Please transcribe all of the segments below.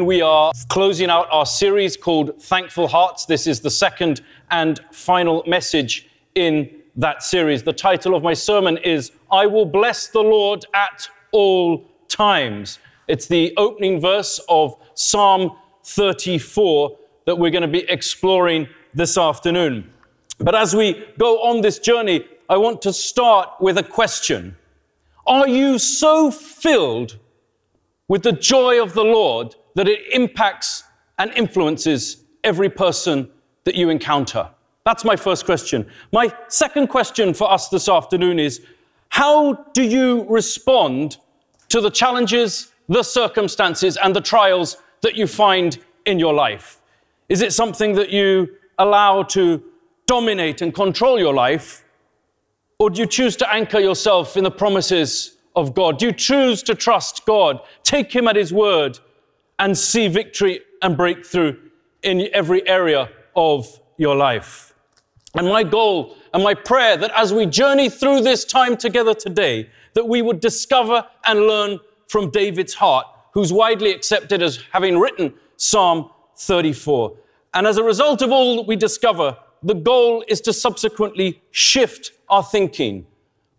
We are closing out our series called Thankful Hearts. This is the second and final message in that series. The title of my sermon is I Will Bless the Lord at All Times. It's the opening verse of Psalm 34 that we're going to be exploring this afternoon. But as we go on this journey, I want to start with a question Are you so filled with the joy of the Lord that it impacts and influences every person that you encounter? That's my first question. My second question for us this afternoon is how do you respond to the challenges, the circumstances, and the trials that you find in your life? Is it something that you allow to dominate and control your life? Or do you choose to anchor yourself in the promises of God? Do you choose to trust God, take Him at His word, and see victory and breakthrough in every area of your life. And my goal and my prayer that as we journey through this time together today, that we would discover and learn from David's heart, who's widely accepted as having written Psalm 34. And as a result of all that we discover, the goal is to subsequently shift our thinking,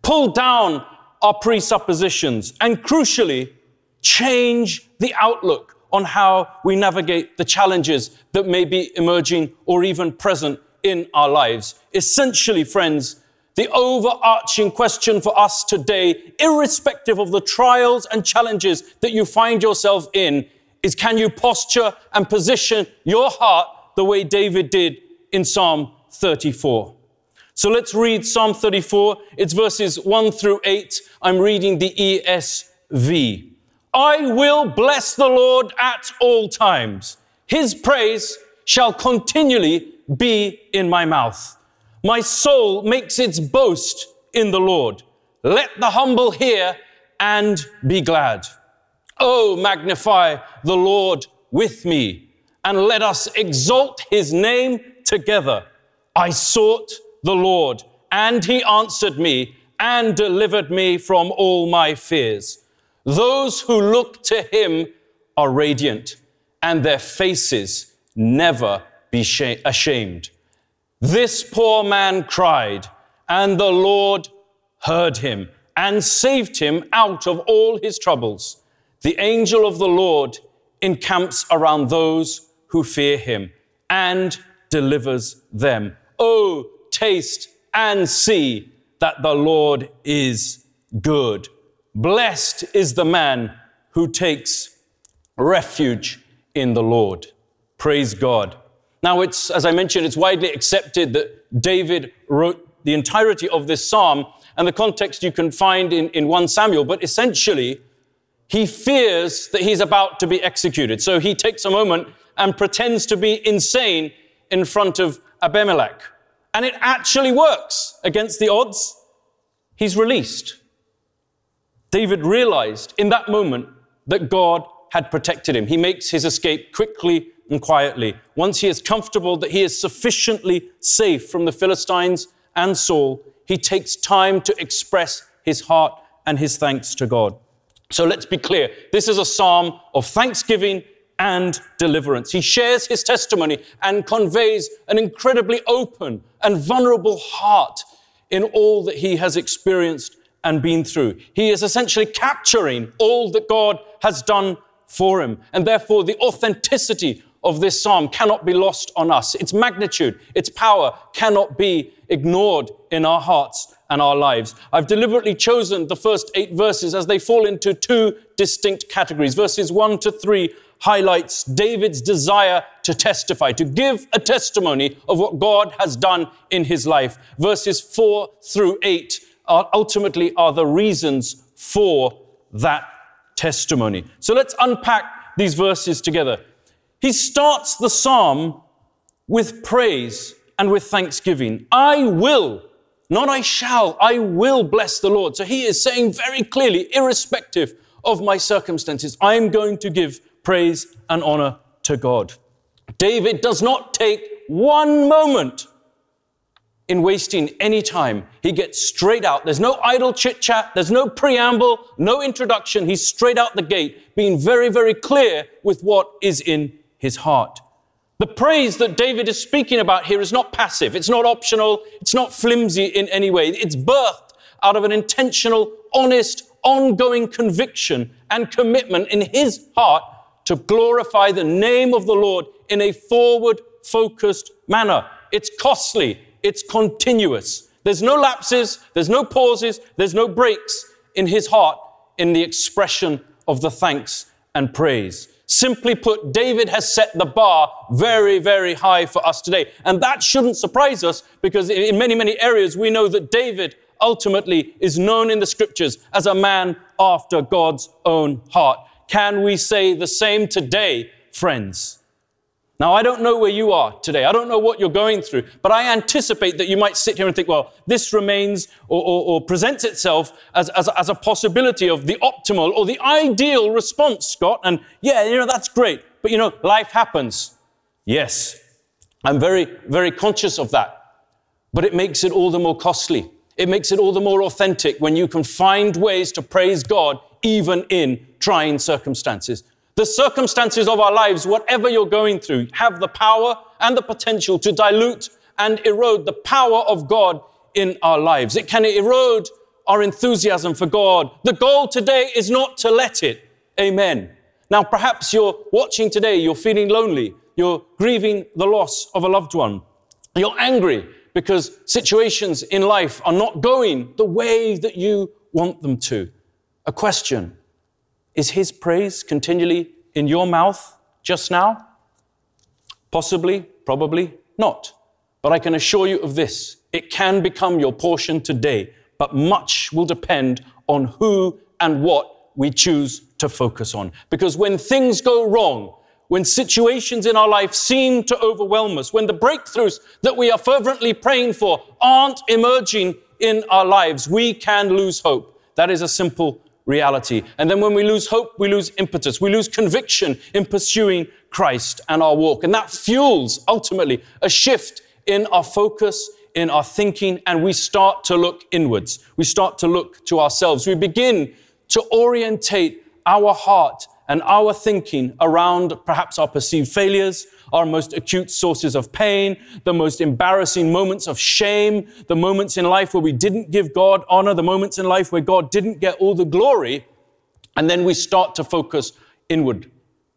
pull down our presuppositions, and crucially, change the outlook on how we navigate the challenges that may be emerging or even present in our lives. Essentially, friends, the overarching question for us today, irrespective of the trials and challenges that you find yourself in, is can you posture and position your heart the way David did in Psalm 34? So let's read Psalm 34. It's verses 1 through 8. I'm reading the ESV. I will bless the Lord at all times. His praise shall continually be in my mouth. My soul makes its boast in the Lord. Let the humble hear and be glad. Oh, magnify the Lord with me and let us exalt his name together. I sought the Lord and he answered me and delivered me from all my fears. Those who look to him are radiant, and their faces never be ashamed. This poor man cried, and the Lord heard him and saved him out of all his troubles. The angel of the Lord encamps around those who fear him and delivers them. Oh, taste and see that the Lord is good. Blessed is the man who takes refuge in the Lord. Praise God. Now, it's, as I mentioned, it's widely accepted that David wrote the entirety of this psalm, and the context you can find in, in 1 Samuel, but essentially, he fears that he's about to be executed. So he takes a moment and pretends to be insane in front of Abimelech. And it actually works against the odds. He's released. David realized in that moment that God had protected him. He makes his escape quickly and quietly. Once he is comfortable that he is sufficiently safe from the Philistines and Saul, he takes time to express his heart and his thanks to God. So let's be clear. This is a psalm of thanksgiving and deliverance. He shares his testimony and conveys an incredibly open and vulnerable heart in all that he has experienced and been through. He is essentially capturing all that God has done for him. And therefore, the authenticity of this psalm cannot be lost on us. Its magnitude, its power cannot be ignored in our hearts and our lives. I've deliberately chosen the first eight verses as they fall into two distinct categories. Verses one to three highlights David's desire to testify, to give a testimony of what God has done in his life. Verses four through eight are ultimately are the reasons for that testimony. So let's unpack these verses together. He starts the psalm with praise and with thanksgiving. I will, not I shall, I will bless the Lord. So he is saying very clearly, irrespective of my circumstances, I am going to give praise and honor to God. David does not take one moment in wasting any time. He gets straight out. There's no idle chit chat. There's no preamble, no introduction. He's straight out the gate, being very, very clear with what is in his heart. The praise that David is speaking about here is not passive. It's not optional. It's not flimsy in any way. It's birthed out of an intentional, honest, ongoing conviction and commitment in his heart to glorify the name of the Lord in a forward focused manner. It's costly. It's continuous. There's no lapses. There's no pauses. There's no breaks in his heart in the expression of the thanks and praise. Simply put, David has set the bar very, very high for us today. And that shouldn't surprise us because in many, many areas we know that David ultimately is known in the scriptures as a man after God's own heart. Can we say the same today, friends? Now, I don't know where you are today. I don't know what you're going through, but I anticipate that you might sit here and think, well, this remains or, or, or presents itself as, as, as, a possibility of the optimal or the ideal response, Scott. And yeah, you know, that's great. But you know, life happens. Yes, I'm very, very conscious of that. But it makes it all the more costly. It makes it all the more authentic when you can find ways to praise God even in trying circumstances. The circumstances of our lives, whatever you're going through, have the power and the potential to dilute and erode the power of God in our lives. It can erode our enthusiasm for God. The goal today is not to let it. Amen. Now, perhaps you're watching today, you're feeling lonely, you're grieving the loss of a loved one, you're angry because situations in life are not going the way that you want them to. A question is his praise continually in your mouth just now? Possibly, probably not. But I can assure you of this it can become your portion today, but much will depend on who and what we choose to focus on. Because when things go wrong, when situations in our life seem to overwhelm us, when the breakthroughs that we are fervently praying for aren't emerging in our lives, we can lose hope. That is a simple reality. And then when we lose hope, we lose impetus. We lose conviction in pursuing Christ and our walk. And that fuels ultimately a shift in our focus, in our thinking, and we start to look inwards. We start to look to ourselves. We begin to orientate our heart and our thinking around perhaps our perceived failures, our most acute sources of pain, the most embarrassing moments of shame, the moments in life where we didn't give God honor, the moments in life where God didn't get all the glory. And then we start to focus inward.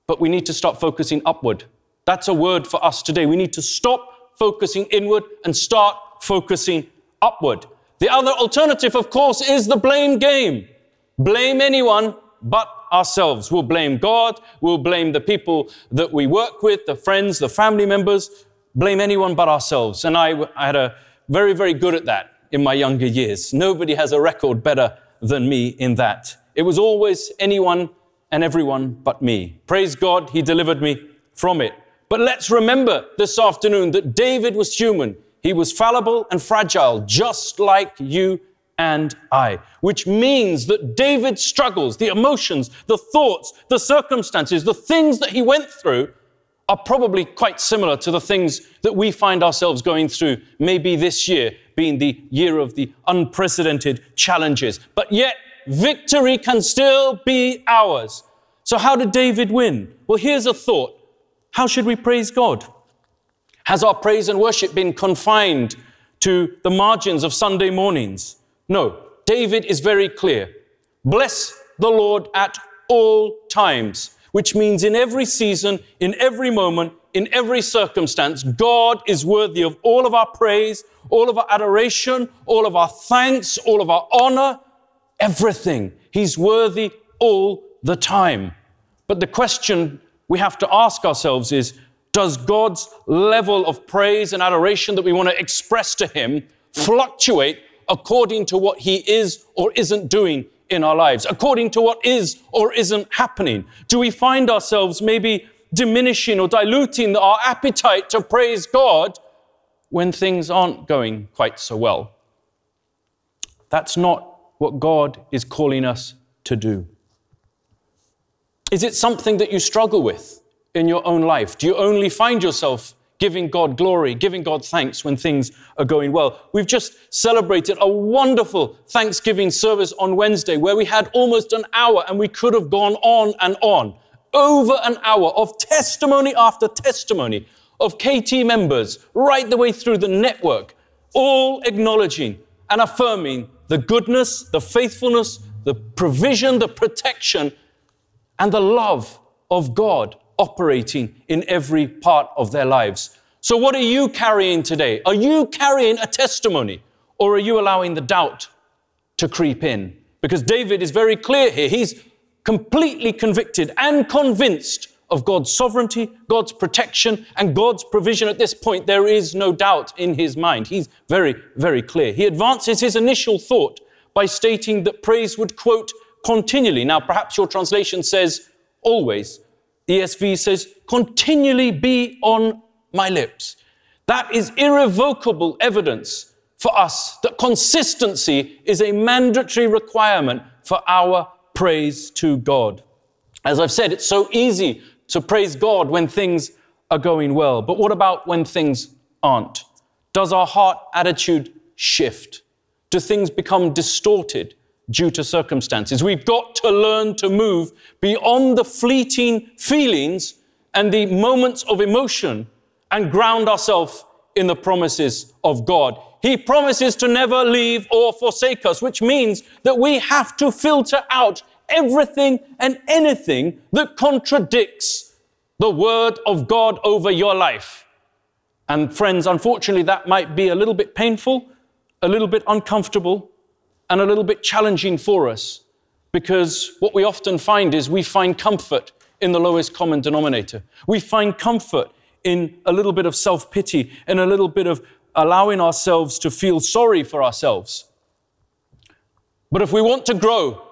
But we need to start focusing upward. That's a word for us today. We need to stop focusing inward and start focusing upward. The other alternative, of course, is the blame game. Blame anyone but ourselves. We'll blame God. We'll blame the people that we work with, the friends, the family members. Blame anyone but ourselves. And I, I had a very, very good at that in my younger years. Nobody has a record better than me in that. It was always anyone and everyone but me. Praise God, He delivered me from it. But let's remember this afternoon that David was human. He was fallible and fragile, just like you and I, which means that David's struggles, the emotions, the thoughts, the circumstances, the things that he went through are probably quite similar to the things that we find ourselves going through, maybe this year being the year of the unprecedented challenges. But yet, victory can still be ours. So, how did David win? Well, here's a thought How should we praise God? Has our praise and worship been confined to the margins of Sunday mornings? No, David is very clear. Bless the Lord at all times, which means in every season, in every moment, in every circumstance, God is worthy of all of our praise, all of our adoration, all of our thanks, all of our honor, everything. He's worthy all the time. But the question we have to ask ourselves is, does God's level of praise and adoration that we want to express to Him fluctuate according to what He is or isn't doing in our lives, according to what is or isn't happening? Do we find ourselves maybe diminishing or diluting our appetite to praise God when things aren't going quite so well? That's not what God is calling us to do. Is it something that you struggle with in your own life? Do you only find yourself giving God glory, giving God thanks when things are going well. We've just celebrated a wonderful Thanksgiving service on Wednesday where we had almost an hour and we could have gone on and on. Over an hour of testimony after testimony of KT members right the way through the network, all acknowledging and affirming the goodness, the faithfulness, the provision, the protection, and the love of God operating in every part of their lives. So, what are you carrying today? Are you carrying a testimony or are you allowing the doubt to creep in? Because David is very clear here. He's completely convicted and convinced of God's sovereignty, God's protection, and God's provision at this point. There is no doubt in his mind. He's very, very clear. He advances his initial thought by stating that praise would, quote, continually. Now, perhaps your translation says always. ESV says, continually be on my lips. That is irrevocable evidence for us that consistency is a mandatory requirement for our praise to God. As I've said, it's so easy to praise God when things are going well. But what about when things aren't? Does our heart attitude shift? Do things become distorted? Due to circumstances. We've got to learn to move beyond the fleeting feelings and the moments of emotion and ground ourselves in the promises of God. He promises to never leave or forsake us, which means that we have to filter out everything and anything that contradicts the word of God over your life. And friends, unfortunately, that might be a little bit painful, a little bit uncomfortable, and a little bit challenging for us because what we often find is we find comfort in the lowest common denominator. We find comfort in a little bit of self pity and a little bit of allowing ourselves to feel sorry for ourselves. But if we want to grow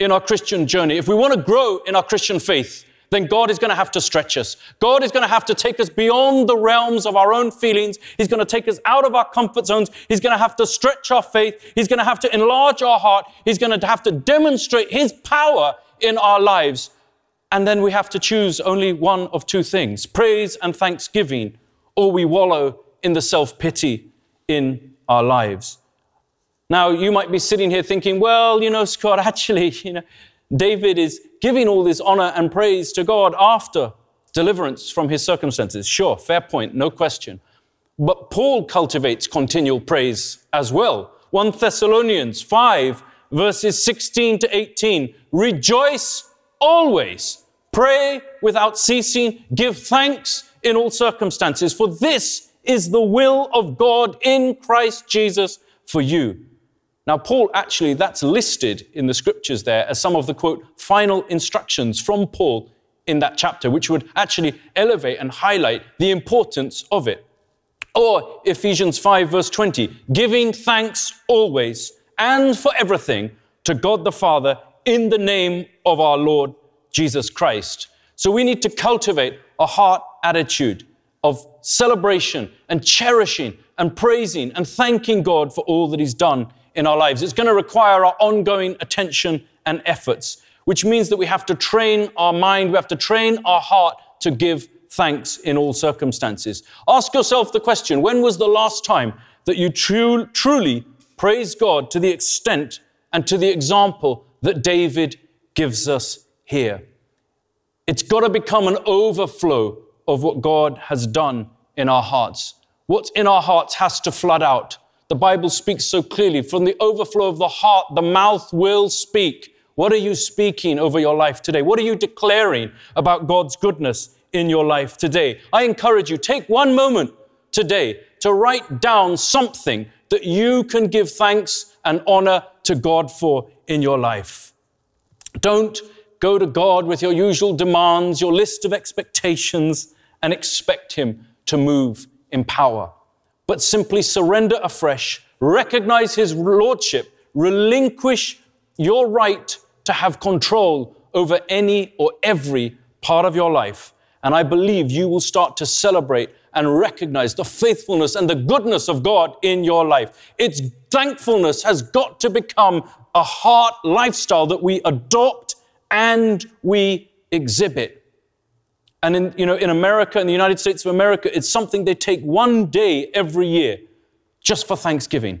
in our Christian journey, if we want to grow in our Christian faith, then God is going to have to stretch us. God is going to have to take us beyond the realms of our own feelings. He's going to take us out of our comfort zones. He's going to have to stretch our faith. He's going to have to enlarge our heart. He's going to have to demonstrate His power in our lives. And then we have to choose only one of two things praise and thanksgiving, or we wallow in the self pity in our lives. Now, you might be sitting here thinking, well, you know, Scott, actually, you know, David is giving all this honor and praise to God after deliverance from his circumstances. Sure, fair point, no question. But Paul cultivates continual praise as well. 1 Thessalonians 5, verses 16 to 18. Rejoice always, pray without ceasing, give thanks in all circumstances, for this is the will of God in Christ Jesus for you. Now, Paul actually, that's listed in the scriptures there as some of the quote, final instructions from Paul in that chapter, which would actually elevate and highlight the importance of it. Or Ephesians 5, verse 20, giving thanks always and for everything to God the Father in the name of our Lord Jesus Christ. So we need to cultivate a heart attitude of celebration and cherishing and praising and thanking God for all that He's done in our lives. It's going to require our ongoing attention and efforts, which means that we have to train our mind, we have to train our heart to give thanks in all circumstances. Ask yourself the question when was the last time that you tru- truly praised God to the extent and to the example that David gives us here? It's got to become an overflow of what God has done in our hearts. What's in our hearts has to flood out. The Bible speaks so clearly from the overflow of the heart, the mouth will speak. What are you speaking over your life today? What are you declaring about God's goodness in your life today? I encourage you, take one moment today to write down something that you can give thanks and honor to God for in your life. Don't go to God with your usual demands, your list of expectations, and expect Him to move in power but simply surrender afresh, recognize His Lordship, relinquish your right to have control over any or every part of your life. And I believe you will start to celebrate and recognize the faithfulness and the goodness of God in your life. Its thankfulness has got to become a heart lifestyle that we adopt and we exhibit. And in, you know, in America, in the United States of America, it's something they take one day every year just for Thanksgiving.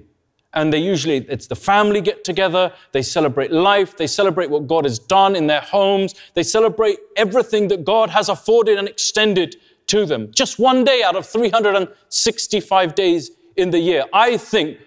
And they usually, it's the family get together, they celebrate life, they celebrate what God has done in their homes, they celebrate everything that God has afforded and extended to them. Just one day out of 365 days in the year. I think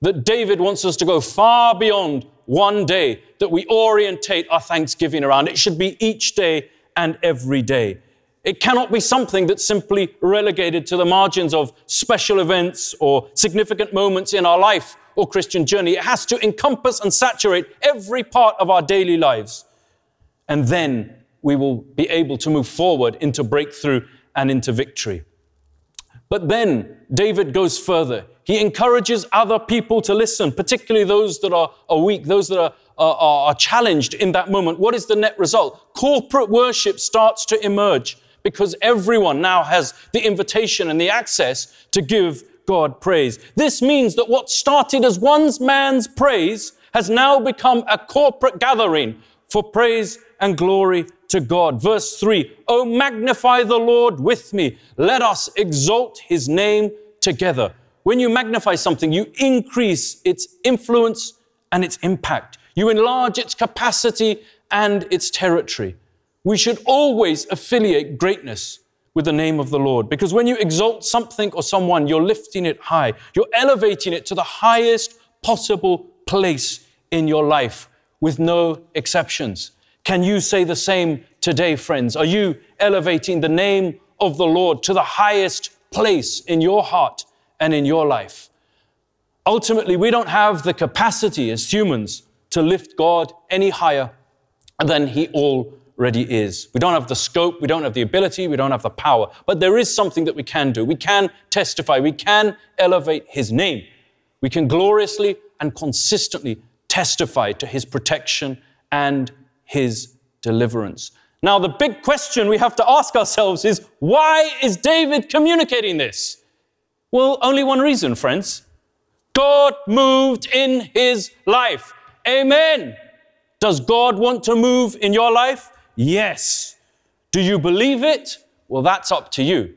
that David wants us to go far beyond one day, that we orientate our thanksgiving around. It should be each day and every day. It cannot be something that's simply relegated to the margins of special events or significant moments in our life or Christian journey. It has to encompass and saturate every part of our daily lives. And then we will be able to move forward into breakthrough and into victory. But then David goes further. He encourages other people to listen, particularly those that are, weak, those that are, are, are challenged in that moment. What is the net result? Corporate worship starts to emerge because everyone now has the invitation and the access to give God praise. This means that what started as one man's praise has now become a corporate gathering for praise and glory to God. Verse 3 Oh, magnify the Lord with me. Let us exalt his name together. When you magnify something, you increase its influence and its impact. You enlarge its capacity and its territory. We should always affiliate greatness with the name of the Lord because when you exalt something or someone, you're lifting it high. You're elevating it to the highest possible place in your life with no exceptions. Can you say the same today, friends? Are you elevating the name of the Lord to the highest place in your heart and in your life? Ultimately, we don't have the capacity as humans to lift God any higher than He already is. We don't have the scope, we don't have the ability, we don't have the power. But there is something that we can do. We can testify, we can elevate His name. We can gloriously and consistently testify to His protection and his deliverance. Now, the big question we have to ask ourselves is why is David communicating this? Well, only one reason, friends. God moved in his life. Amen. Does God want to move in your life? Yes. Do you believe it? Well, that's up to you.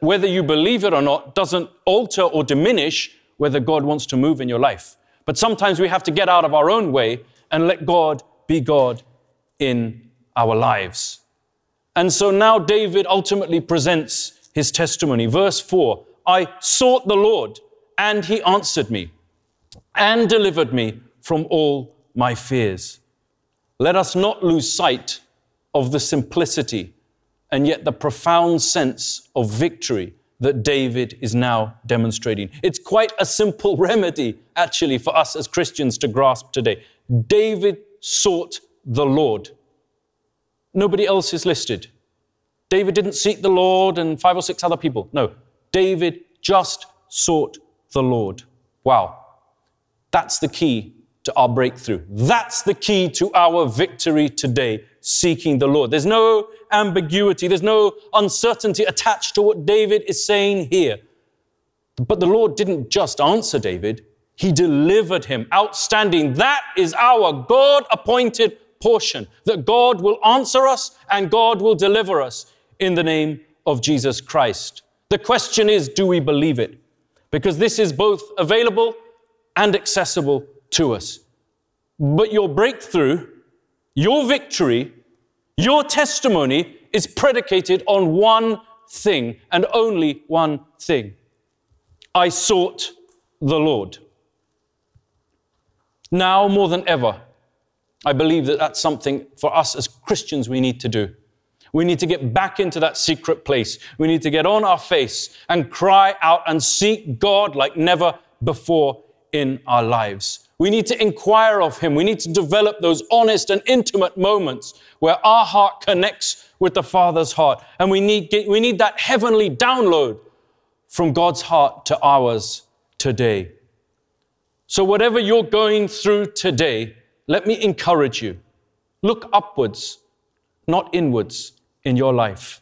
Whether you believe it or not doesn't alter or diminish whether God wants to move in your life. But sometimes we have to get out of our own way and let God be God in our lives. And so now David ultimately presents his testimony. Verse 4 I sought the Lord, and he answered me and delivered me from all my fears. Let us not lose sight of the simplicity and yet the profound sense of victory that David is now demonstrating. It's quite a simple remedy, actually, for us as Christians to grasp today. David sought the Lord. Nobody else is listed. David didn't seek the Lord and five or six other people. No, David just sought the Lord. Wow. That's the key to our breakthrough. That's the key to our victory today, seeking the Lord. There's no ambiguity, there's no uncertainty attached to what David is saying here. But the Lord didn't just answer David, he delivered him. Outstanding. That is our God appointed portion that God will answer us and God will deliver us in the name of Jesus Christ. The question is, do we believe it? Because this is both available and accessible to us. But your breakthrough, your victory, your testimony is predicated on one thing and only one thing. I sought the Lord. Now more than ever, I believe that that's something for us as Christians we need to do. We need to get back into that secret place. We need to get on our face and cry out and seek God like never before in our lives. We need to inquire of Him. We need to develop those honest and intimate moments where our heart connects with the Father's heart. And we need, we need that heavenly download from God's heart to ours today. So, whatever you're going through today, let me encourage you. Look upwards, not inwards in your life.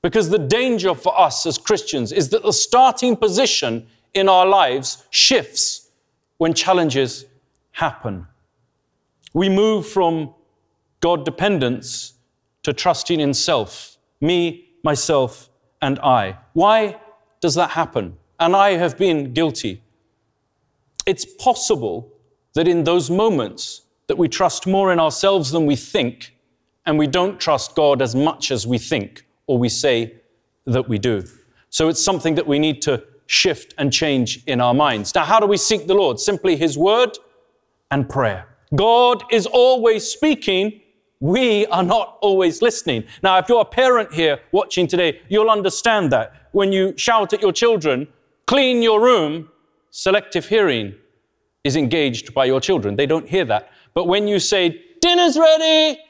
Because the danger for us as Christians is that the starting position in our lives shifts when challenges happen. We move from God dependence to trusting in self, me, myself, and I. Why does that happen? And I have been guilty. It's possible that in those moments that we trust more in ourselves than we think, and we don't trust God as much as we think or we say that we do. So it's something that we need to shift and change in our minds. Now, how do we seek the Lord? Simply His Word and prayer. God is always speaking. We are not always listening. Now, if you're a parent here watching today, you'll understand that. When you shout at your children, clean your room, selective hearing is engaged by your children. They don't hear that. But when you say, dinner's ready,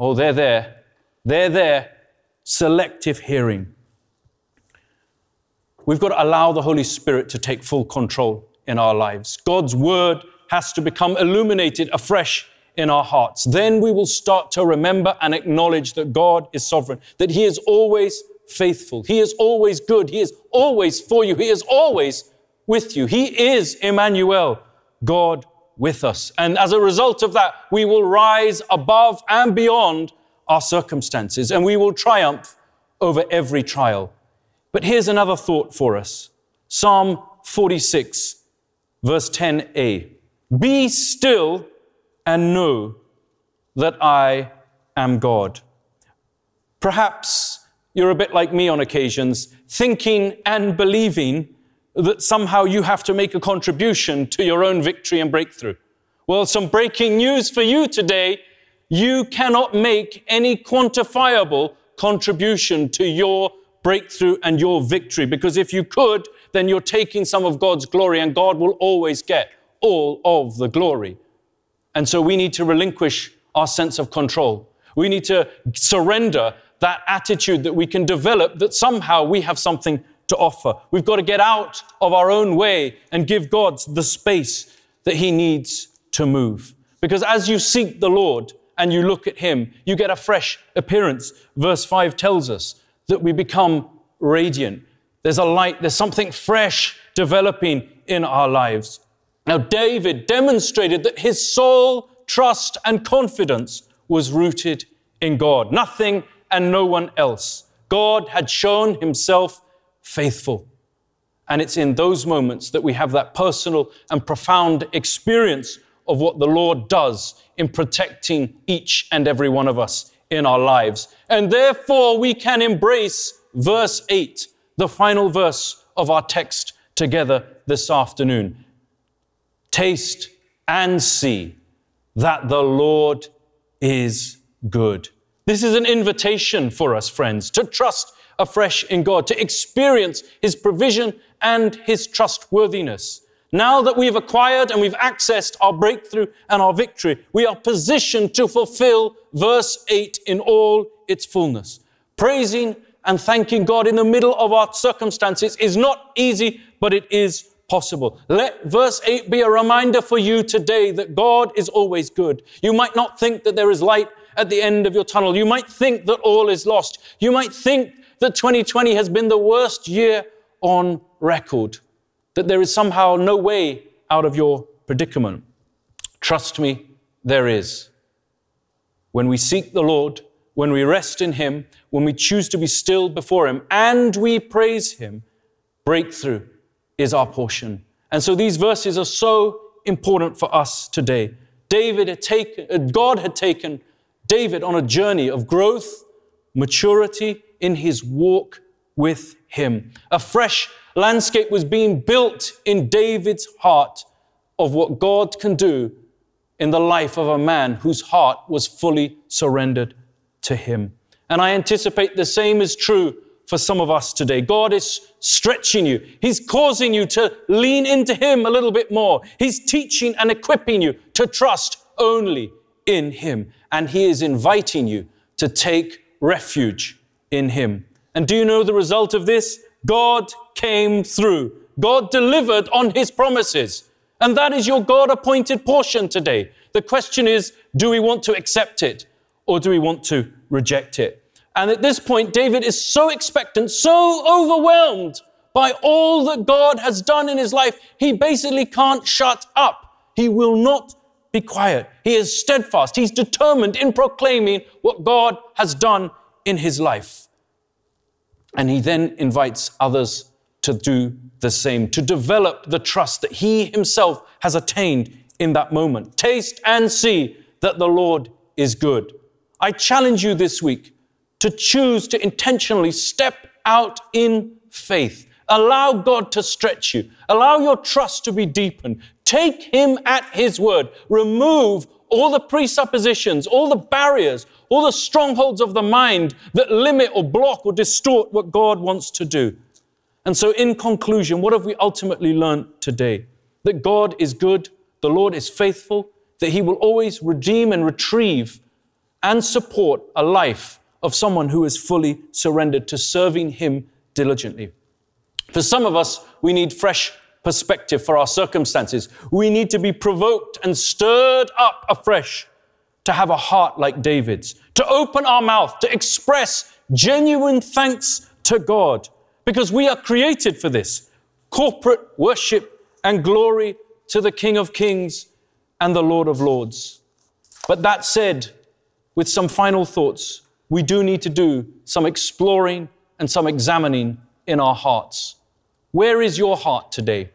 oh, they're there. They're there. Selective hearing. We've got to allow the Holy Spirit to take full control in our lives. God's word has to become illuminated afresh in our hearts. Then we will start to remember and acknowledge that God is sovereign, that He is always faithful, He is always good, He is always for you, He is always with you. He is Emmanuel, God with us. And as a result of that, we will rise above and beyond our circumstances and we will triumph over every trial. But here's another thought for us Psalm 46, verse 10a Be still and know that I am God. Perhaps you're a bit like me on occasions, thinking and believing that somehow you have to make a contribution to your own victory and breakthrough. Well, some breaking news for you today. You cannot make any quantifiable contribution to your breakthrough and your victory. Because if you could, then you're taking some of God's glory, and God will always get all of the glory. And so we need to relinquish our sense of control. We need to surrender that attitude that we can develop that somehow we have something to offer. We've got to get out of our own way and give God the space that He needs to move. Because as you seek the Lord and you look at Him, you get a fresh appearance. Verse 5 tells us that we become radiant. There's a light, there's something fresh developing in our lives. Now, David demonstrated that his soul, trust, and confidence was rooted in God, nothing and no one else. God had shown himself faithful. And it's in those moments that we have that personal and profound experience of what the Lord does in protecting each and every one of us in our lives. And therefore, we can embrace verse 8, the final verse of our text together this afternoon. Taste and see that the Lord is good. This is an invitation for us, friends, to trust afresh in God, to experience His provision and His trustworthiness. Now that we've acquired and we've accessed our breakthrough and our victory, we are positioned to fulfill verse 8 in all its fullness. Praising and thanking God in the middle of our circumstances is not easy, but it is possible. Let verse 8 be a reminder for you today that God is always good. You might not think that there is light at the end of your tunnel. You might think that all is lost. You might think that 2020 has been the worst year on record that there is somehow no way out of your predicament. Trust me, there is. When we seek the Lord, when we rest in Him, when we choose to be still before Him, and we praise Him, breakthrough is our portion. And so these verses are so important for us today. David had taken, uh, God had taken David on a journey of growth, maturity in his walk with Him. A fresh landscape was being built in David's heart of what God can do in the life of a man whose heart was fully surrendered to Him. And I anticipate the same is true for some of us today. God is stretching you. He's causing you to lean into Him a little bit more. He's teaching and equipping you to trust only in Him. And He is inviting you to take refuge in Him. And do you know the result of this? God came through. God delivered on his promises. And that is your God appointed portion today. The question is, do we want to accept it or do we want to reject it? And at this point, David is so expectant, so overwhelmed by all that God has done in his life, he basically can't shut up. He will not be quiet. He is steadfast. He's determined in proclaiming what God has done in his life. And he then invites others to do the same, to develop the trust that he himself has attained in that moment. Taste and see that the Lord is good. I challenge you this week to choose to intentionally step out in faith. Allow God to stretch you. Allow your trust to be deepened. Take Him at His word. Remove all the presuppositions, all the barriers, all the strongholds of the mind that limit or block or distort what God wants to do. And so, in conclusion, what have we ultimately learned today? That God is good, the Lord is faithful, that He will always redeem and retrieve and support a life of someone who is fully surrendered to serving Him diligently. For some of us, we need fresh perspective for our circumstances. We need to be provoked and stirred up afresh to have a heart like David's, to open our mouth, to express genuine thanks to God, because we are created for this corporate worship and glory to the King of Kings and the Lord of Lords. But that said, with some final thoughts, we do need to do some exploring and some examining in our hearts. Where is your heart today?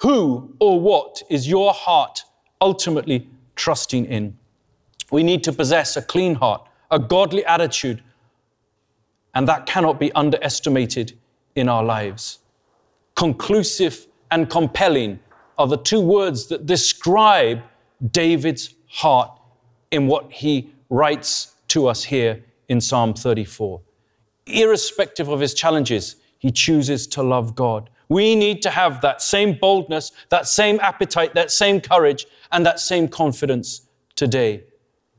Who or what is your heart ultimately trusting in? We need to possess a clean heart, a godly attitude, and that cannot be underestimated in our lives. Conclusive and compelling are the two words that describe David's heart in what he writes to us here in Psalm 34. Irrespective of his challenges, he chooses to love God. We need to have that same boldness, that same appetite, that same courage, and that same confidence today.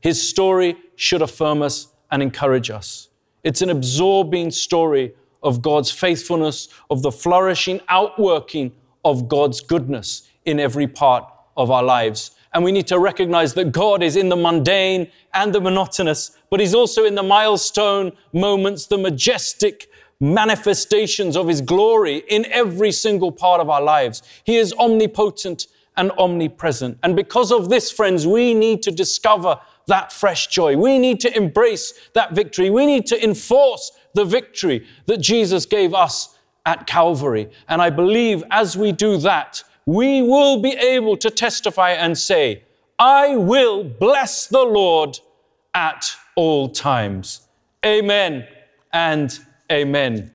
His story should affirm us and encourage us. It's an absorbing story of God's faithfulness, of the flourishing outworking of God's goodness in every part of our lives. And we need to recognize that God is in the mundane and the monotonous, but He's also in the milestone moments, the majestic manifestations of His glory in every single part of our lives. He is omnipotent and omnipresent. And because of this, friends, we need to discover that fresh joy. We need to embrace that victory. We need to enforce the victory that Jesus gave us at Calvary. And I believe as we do that, we will be able to testify and say, I will bless the Lord at all times. Amen and amen.